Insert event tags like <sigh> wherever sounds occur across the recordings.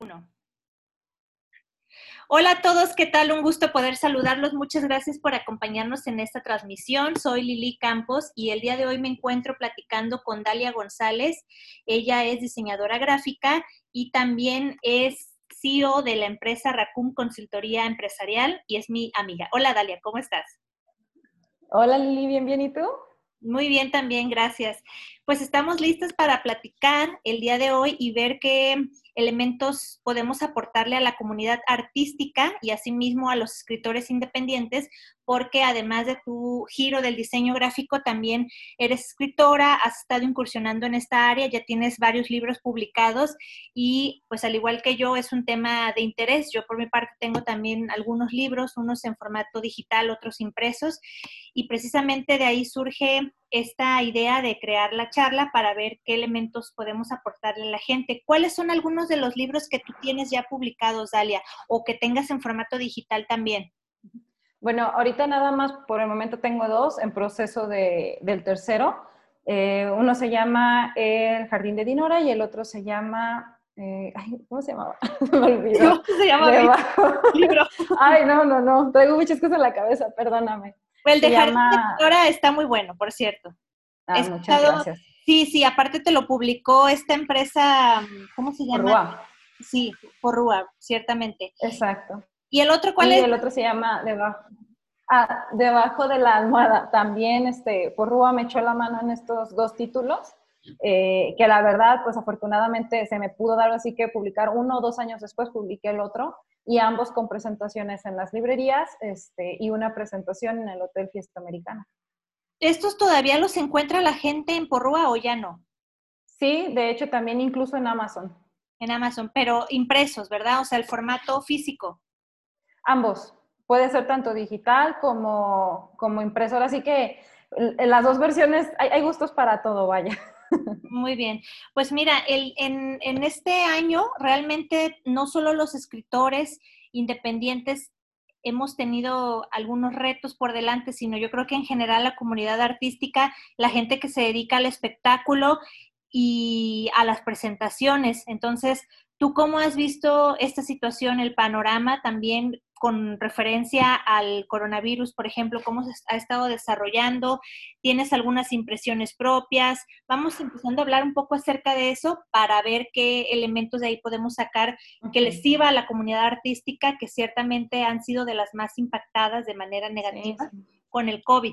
Uno. Hola a todos, ¿qué tal? Un gusto poder saludarlos. Muchas gracias por acompañarnos en esta transmisión. Soy Lili Campos y el día de hoy me encuentro platicando con Dalia González. Ella es diseñadora gráfica y también es CEO de la empresa Racum Consultoría Empresarial y es mi amiga. Hola Dalia, ¿cómo estás? Hola Lili, bien, bien, ¿y tú? Muy bien también, gracias. Pues estamos listos para platicar el día de hoy y ver qué elementos podemos aportarle a la comunidad artística y asimismo a los escritores independientes, porque además de tu giro del diseño gráfico, también eres escritora, has estado incursionando en esta área, ya tienes varios libros publicados y pues al igual que yo es un tema de interés. Yo por mi parte tengo también algunos libros, unos en formato digital, otros impresos y precisamente de ahí surge esta idea de crear la charla para ver qué elementos podemos aportarle a la gente. ¿Cuáles son algunos de los libros que tú tienes ya publicados, Dalia, o que tengas en formato digital también? Bueno, ahorita nada más por el momento tengo dos en proceso de, del tercero. Eh, uno se llama El Jardín de Dinora y el otro se llama eh, ¿cómo se llamaba? <laughs> Me olvidó. ¿Cómo se llama? <laughs> Libro. Ay, no, no, no. Traigo muchas cosas en la cabeza, perdóname. El de Jardín de está muy bueno, por cierto. Ah, muchas gracias. Sí, sí, aparte te lo publicó esta empresa, ¿cómo se llama? Porrua. Sí, Porrua, ciertamente. Exacto. ¿Y el otro cuál y es? el otro se llama Debajo. Ah, Debajo de la almohada. También, este, Porrua me echó la mano en estos dos títulos, eh, que la verdad, pues afortunadamente se me pudo dar así que publicar uno o dos años después publiqué el otro, y ambos con presentaciones en las librerías este, y una presentación en el Hotel Fiesta Americana. ¿Estos todavía los encuentra la gente en Porrúa o ya no? Sí, de hecho también incluso en Amazon. En Amazon, pero impresos, ¿verdad? O sea, el formato físico. Ambos. Puede ser tanto digital como, como impresora, así que en las dos versiones hay, hay gustos para todo, vaya. Muy bien. Pues mira, el, en, en, este año realmente no solo los escritores independientes hemos tenido algunos retos por delante, sino yo creo que en general la comunidad artística, la gente que se dedica al espectáculo y a las presentaciones. Entonces, ¿tú cómo has visto esta situación, el panorama también con referencia al coronavirus, por ejemplo, cómo se ha estado desarrollando, tienes algunas impresiones propias. Vamos empezando a hablar un poco acerca de eso para ver qué elementos de ahí podemos sacar que les sirva a la comunidad artística, que ciertamente han sido de las más impactadas de manera negativa sí, sí. con el COVID.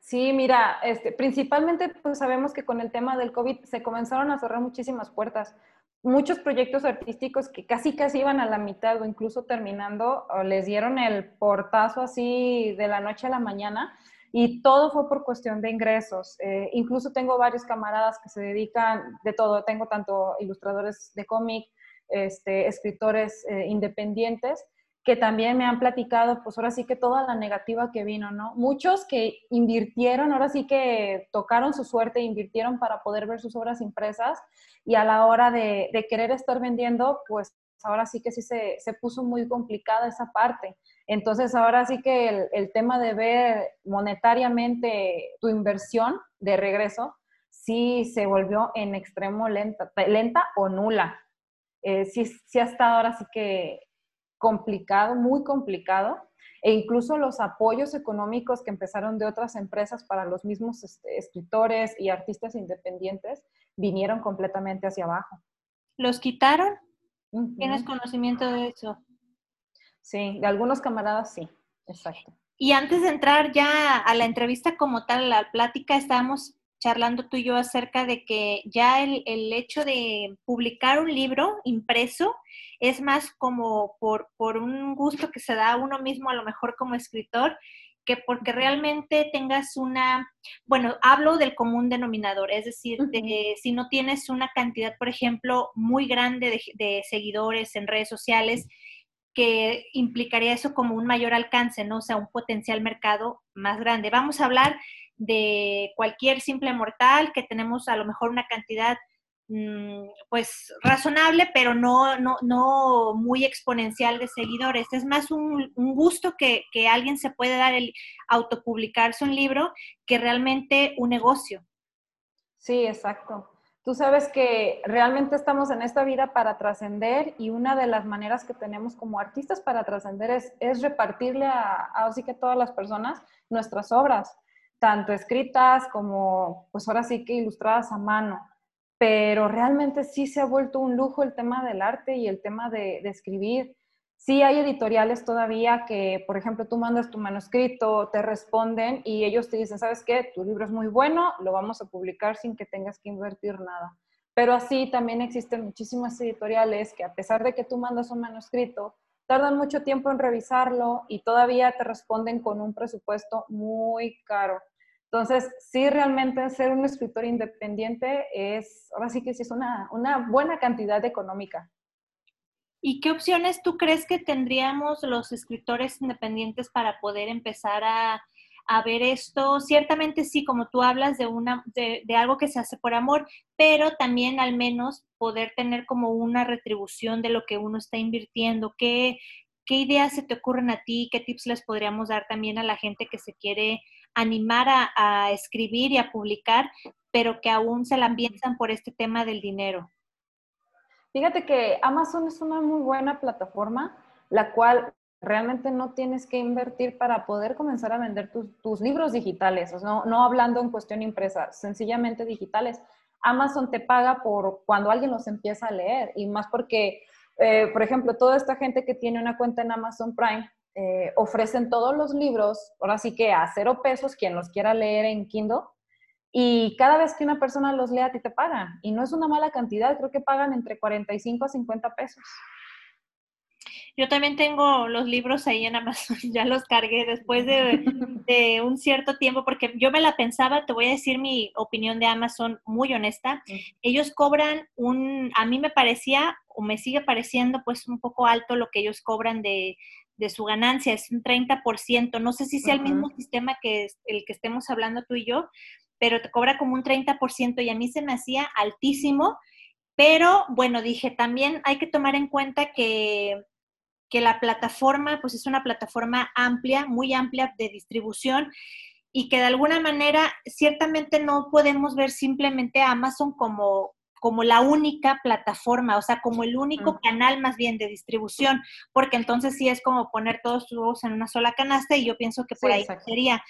Sí, mira, este, principalmente pues sabemos que con el tema del COVID se comenzaron a cerrar muchísimas puertas muchos proyectos artísticos que casi casi iban a la mitad o incluso terminando, o les dieron el portazo así de la noche a la mañana y todo fue por cuestión de ingresos. Eh, incluso tengo varios camaradas que se dedican de todo, tengo tanto ilustradores de cómic, este, escritores eh, independientes que también me han platicado, pues ahora sí que toda la negativa que vino, ¿no? Muchos que invirtieron, ahora sí que tocaron su suerte, invirtieron para poder ver sus obras impresas y a la hora de, querer estar vendiendo, pues ahora sí que sí se, se, puso muy complicada esa parte. Entonces ahora sí que el, el, tema de ver monetariamente tu inversión de regreso, sí se volvió en extremo lenta, lenta o nula. Eh, sí, sí ha estado ahora sí que complicado, muy complicado, e incluso los apoyos económicos que empezaron de otras empresas para los mismos este, escritores y artistas independientes vinieron completamente hacia abajo. ¿Los quitaron? Uh -huh. ¿Tienes conocimiento de eso? Sí, de algunos camaradas sí, exacto. Y antes de entrar ya a la entrevista como tal, a la plática, estábamos charlando tú y yo acerca de que ya el, el, hecho de publicar un libro impreso es más como por, por un gusto que se da a uno mismo, a lo mejor como escritor, que porque realmente tengas una, bueno, hablo del común denominador, es decir, uh -huh. si no tienes una cantidad, por ejemplo, muy grande de, de, seguidores en redes sociales, que implicaría eso como un mayor alcance, ¿no? O sea, un potencial mercado más grande. Vamos a hablar de cualquier simple mortal, que tenemos a lo mejor una cantidad mmm, pues razonable, pero no, no, no muy exponencial de seguidores. Es más un, gusto que, que, alguien se puede dar el autopublicarse un libro que realmente un negocio. Sí, exacto. Tú sabes que realmente estamos en esta vida para trascender y una de las maneras que tenemos como artistas para trascender es, es repartirle a, así que todas las personas nuestras obras, tanto escritas como, pues ahora sí que ilustradas a mano. Pero realmente sí se ha vuelto un lujo el tema del arte y el tema de, de escribir. Sí hay editoriales todavía que, por ejemplo, tú mandas tu manuscrito, te responden y ellos te dicen, ¿sabes qué? Tu libro es muy bueno, lo vamos a publicar sin que tengas que invertir nada. Pero así también existen muchísimas editoriales que a pesar de que tú mandas un manuscrito, tardan mucho tiempo en revisarlo y todavía te responden con un presupuesto muy caro. Entonces, sí, realmente ser un escritor independiente es, ahora sí que sí es una, una buena cantidad económica. ¿Y qué opciones tú crees que tendríamos los escritores independientes para poder empezar a, ver esto? Ciertamente sí, como tú hablas de, una, de, algo que se hace por amor, pero también al menos poder tener como una retribución de lo que uno está invirtiendo. ¿Qué, qué ideas se te ocurren a ti? ¿Qué tips les podríamos dar también a la gente que se quiere animar a, a escribir y a publicar, pero que aún se la piensan por este tema del dinero? Fíjate que Amazon es una muy buena plataforma, la cual realmente no tienes que invertir para poder comenzar a vender tus, libros digitales, no, no hablando en cuestión impresa, sencillamente digitales. Amazon te paga por cuando alguien los empieza a leer y más porque, eh, por ejemplo, toda esta gente que tiene una cuenta en Amazon Prime eh, ofrecen todos los libros, ahora sí que a cero pesos, quien los quiera leer en Kindle, y cada vez que una persona los lea, a ti te pagan. Y no es una mala cantidad, creo que pagan entre 45 a 50 pesos. Yo también tengo los libros ahí en Amazon, <laughs> ya los cargué después de, un cierto tiempo, porque yo me la pensaba, te voy a decir mi opinión de Amazon muy honesta. Ellos cobran un, a mí me parecía, o me sigue pareciendo, pues un poco alto lo que ellos cobran de, su ganancia, es un 30%. No sé si sea el mismo sistema que el que estemos hablando tú y yo, pero te cobra como un 30% y a mí se me hacía altísimo, pero bueno, dije, también hay que tomar en cuenta que, que la plataforma, pues es una plataforma amplia, muy amplia de distribución y que de alguna manera ciertamente no podemos ver simplemente a Amazon como, como la única plataforma, o sea, como el único canal más bien de distribución, porque entonces sí es como poner todos tus huevos en una sola canasta y yo pienso que por ahí sería.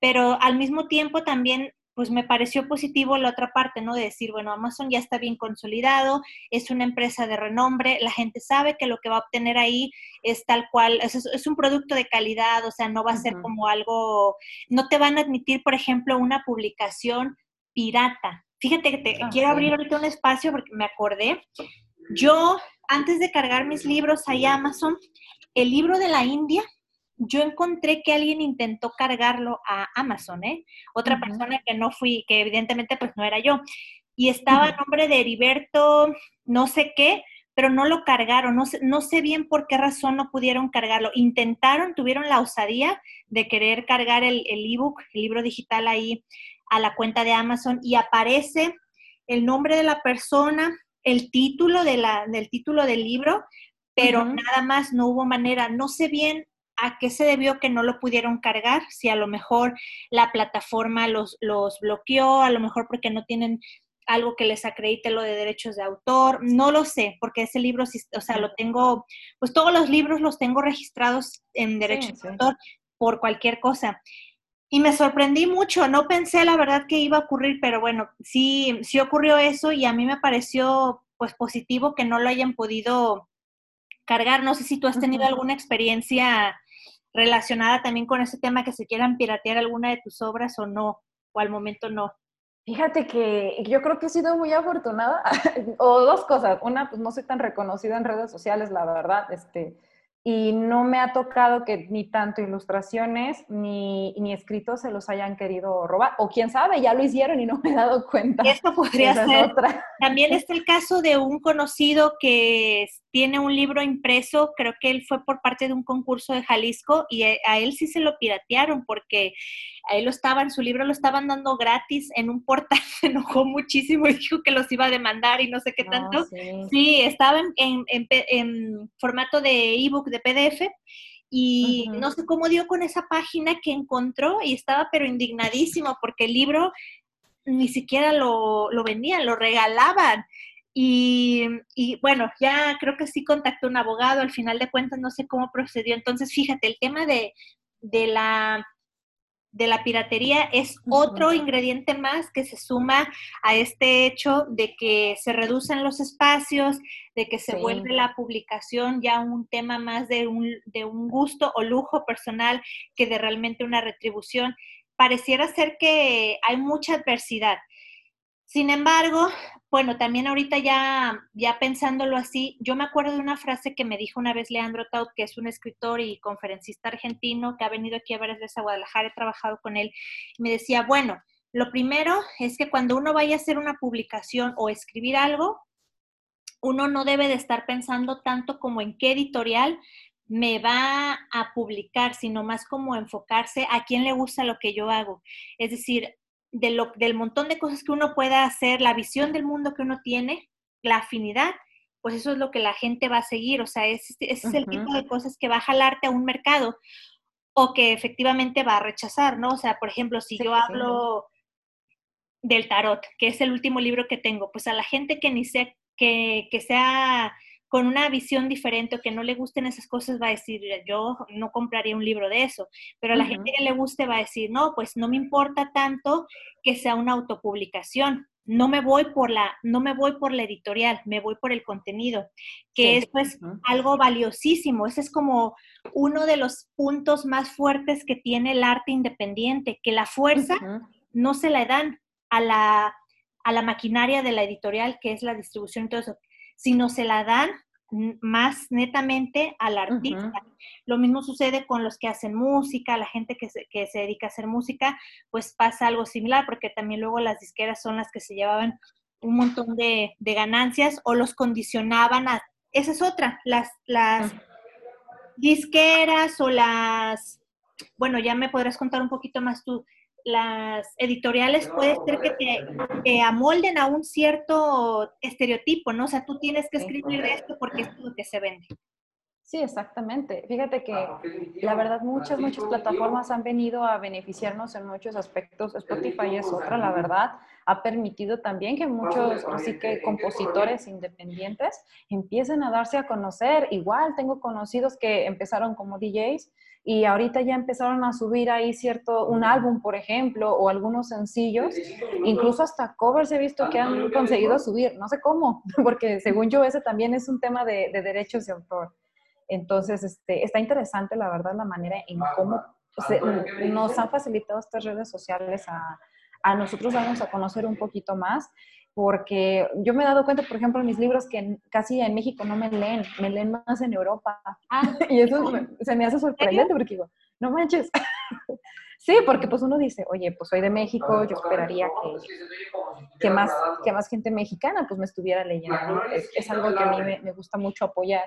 Pero al mismo tiempo también pues me pareció positivo la otra parte, ¿no? De decir, bueno, Amazon ya está bien consolidado, es una empresa de renombre, la gente sabe que lo que va a obtener ahí es tal cual, es, un producto de calidad, o sea, no va a ser como algo, no te van a admitir, por ejemplo, una publicación pirata. Fíjate que te ah, quiero abrir ahorita un espacio porque me acordé. Yo, antes de cargar mis libros ahí a Amazon, el libro de la India, yo encontré que alguien intentó cargarlo a Amazon, ¿eh? Otra persona que no fui, que evidentemente pues no era yo. Y estaba a nombre de Heriberto, no sé qué, pero no lo cargaron. No sé, no sé bien por qué razón no pudieron cargarlo. Intentaron, tuvieron la osadía de querer cargar el ebook, el, libro digital ahí a la cuenta de Amazon y aparece el nombre de la persona, el título de la, del título del libro, pero nada más no hubo manera. No sé bien a qué se debió que no lo pudieron cargar, si a lo mejor la plataforma los, los bloqueó, a lo mejor porque no tienen algo que les acredite lo de derechos de autor, no lo sé, porque ese libro, o sea, lo tengo, pues todos los libros los tengo registrados en derechos de autor por cualquier cosa. Y me sorprendí mucho, no pensé la verdad que iba a ocurrir, pero bueno, sí, sí ocurrió eso y a mí me pareció pues positivo que no lo hayan podido cargar. No sé si tú has tenido alguna experiencia relacionada también con ese tema que se quieran piratear alguna de tus obras o no, o al momento no. Fíjate que yo creo que he sido muy afortunada, <laughs> o dos cosas. Una, pues no soy tan reconocida en redes sociales, la verdad. Este, y no me ha tocado que ni tanto ilustraciones ni, ni escritos se los hayan querido robar. O quién sabe, ya lo hicieron y no me he dado cuenta. Esto podría ser. También <laughs> está el caso de un conocido que tiene un libro impreso, creo que él fue por parte de un concurso de Jalisco y a él sí se lo piratearon porque a él lo estaban, su libro lo estaban dando gratis en un portal, <laughs> se enojó muchísimo y dijo que los iba a demandar y no sé qué tanto. sí. estaba en, en, formato de ebook, de PDF y no sé cómo dio con esa página que encontró y estaba pero indignadísimo porque el libro ni siquiera lo, lo vendían, lo regalaban. Y, y, bueno, ya creo que sí contactó un abogado, al final de cuentas no sé cómo procedió. Entonces, fíjate, el tema de, de la de la piratería es otro ingrediente más que se suma a este hecho de que se reducen los espacios, de que se vuelve la publicación ya un tema más de un, de un gusto o lujo personal que de realmente una retribución. Pareciera ser que hay mucha adversidad. Sin embargo, bueno, también ahorita ya, ya pensándolo así, yo me acuerdo de una frase que me dijo una vez Leandro Taut, que es un escritor y conferencista argentino que ha venido aquí a varias veces a Guadalajara, he trabajado con él, me decía, bueno, lo primero es que cuando uno vaya a hacer una publicación o escribir algo, uno no debe de estar pensando tanto como en qué editorial me va a publicar, sino más como enfocarse a quién le gusta lo que yo hago. Es decir, del montón de cosas que uno pueda hacer, la visión del mundo que uno tiene, la afinidad, pues eso es lo que la gente va a seguir. O sea, ese, es el tipo de cosas que va a jalarte a un mercado o que efectivamente va a rechazar, ¿no? O sea, por ejemplo, si yo hablo del tarot, que es el último libro que tengo, pues a la gente que ni sea, que, que sea con una visión diferente o que no le gusten esas cosas va a decir, yo no compraría un libro de eso, pero a la gente que le guste va a decir, no, pues no me importa tanto que sea una autopublicación, no me voy por la, no me voy por la editorial, me voy por el contenido, que es pues algo valiosísimo. Ese es como uno de los puntos más fuertes que tiene el arte independiente, que la fuerza no se la dan a la, a la maquinaria de la editorial, que es la distribución y todo eso sino se la dan más netamente al artista. Lo mismo sucede con los que hacen música, la gente que se, que se dedica a hacer música, pues pasa algo similar, porque también luego las disqueras son las que se llevaban un montón de, de ganancias o los condicionaban a... Esa es otra, las, las disqueras o las... Bueno, ya me podrás contar un poquito más tú las editoriales puede ser que te, amolden a un cierto estereotipo, ¿no? O sea, tú tienes que escribir esto porque es lo que se vende. Sí, exactamente. Fíjate que la verdad muchas, muchas plataformas han venido a beneficiarnos en muchos aspectos. Spotify es otra, la verdad. Ha permitido también que muchos, así que compositores independientes empiecen a darse a conocer. Igual tengo conocidos que empezaron como DJs y ahorita ya empezaron a subir ahí cierto, un álbum, por ejemplo, o algunos sencillos, incluso hasta covers he visto que han conseguido subir, no sé cómo, <laughs> porque según yo ese también es un tema de, derechos de autor. Entonces, este, está interesante, la verdad, la manera en cómo nos han facilitado estas redes sociales a, a nosotros darnos a conocer un poquito más porque yo me he dado cuenta, por ejemplo, en mis libros que casi en México no me leen, me leen más en Europa. Ah, <laughs> y eso se me hace sorprendente porque digo, no manches. <laughs> sí, porque pues uno dice, oye, pues soy de México, yo esperaría que, que, más, que más gente mexicana pues me estuviera leyendo. Es, algo que a mí me, me, gusta mucho apoyar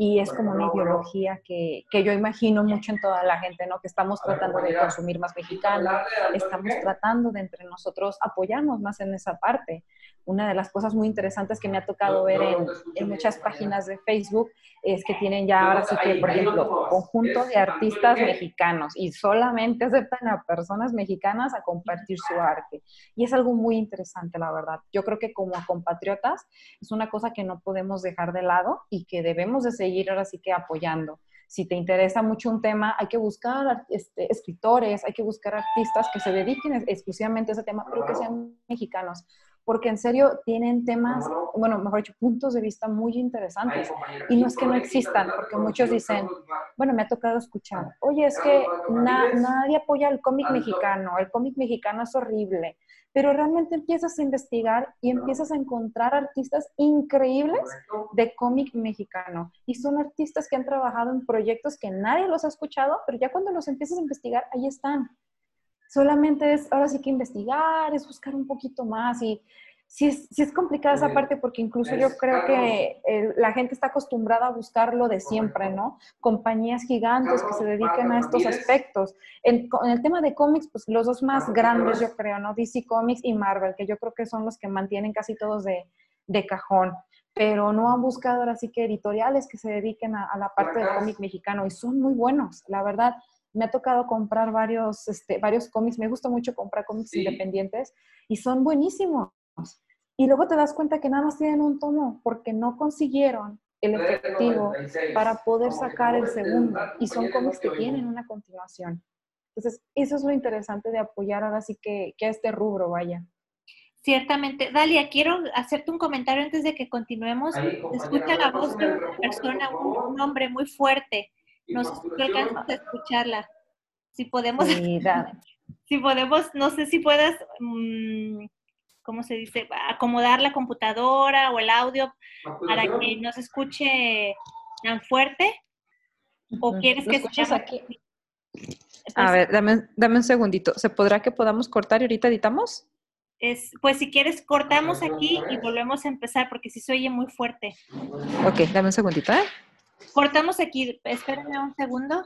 y es como una ideología que, que yo imagino mucho en toda la gente, ¿no? Que estamos tratando de consumir más mexicano, estamos tratando de entre nosotros apoyarnos más en esa parte una de las cosas muy interesantes que me ha tocado ver en, muchas páginas de Facebook es que tienen ya ahora sí que, por ejemplo, conjunto de artistas mexicanos y solamente aceptan a personas mexicanas a compartir su arte. Y es algo muy interesante, la verdad. Yo creo que como compatriotas es una cosa que no podemos dejar de lado y que debemos de seguir ahora sí que apoyando. Si te interesa mucho un tema, hay que buscar este, escritores, hay que buscar artistas que se dediquen exclusivamente a ese tema, pero que sean mexicanos porque en serio tienen temas, bueno, mejor dicho, puntos de vista muy interesantes. Y no es que no existan, porque muchos dicen, bueno, me ha tocado escuchar, oye, es que nadie apoya el cómic mexicano, el cómic mexicano es horrible, pero realmente empiezas a investigar y empiezas a encontrar artistas increíbles de cómic mexicano. Y son artistas que han trabajado en proyectos que nadie los ha escuchado, pero ya cuando los empiezas a investigar, ahí están solamente es ahora sí que investigar, es buscar un poquito más y sí es, sí es complicada esa parte porque incluso yo creo que la gente está acostumbrada a buscar lo de siempre, ¿no? Compañías gigantes que se dediquen a estos aspectos. En, el tema de cómics, pues los dos más grandes yo creo, ¿no? DC Comics y Marvel, que yo creo que son los que mantienen casi todos de, de cajón pero no han buscado ahora sí que editoriales que se dediquen a, a la parte del cómic mexicano y son muy buenos, la verdad me ha tocado comprar varios, este, varios cómics, me gusta mucho comprar cómics independientes y son buenísimos. Y luego te das cuenta que nada más tienen un tomo porque no consiguieron el efectivo para poder sacar el segundo. Y son cómics que tienen una continuación. Entonces, eso es lo interesante de apoyar ahora sí que, que a este rubro, vaya. Ciertamente. Dalia, quiero hacerte un comentario antes de que continuemos. Escucha la voz de una persona, un, hombre muy fuerte. No sé si alcanzas a escucharla. Si podemos, <laughs> si podemos, no sé si puedas, mm, ¿cómo se dice? Acomodar la computadora o el audio para que no se escuche tan fuerte. ¿O quieres que escuches aquí? a ver, dame, dame un segundito. ¿Se podrá que podamos cortar y ahorita editamos? Es, pues si quieres, cortamos aquí y volvemos a empezar porque si se oye muy fuerte. Ok, dame un segundito, ¿eh? Cortamos aquí, espérame un segundo.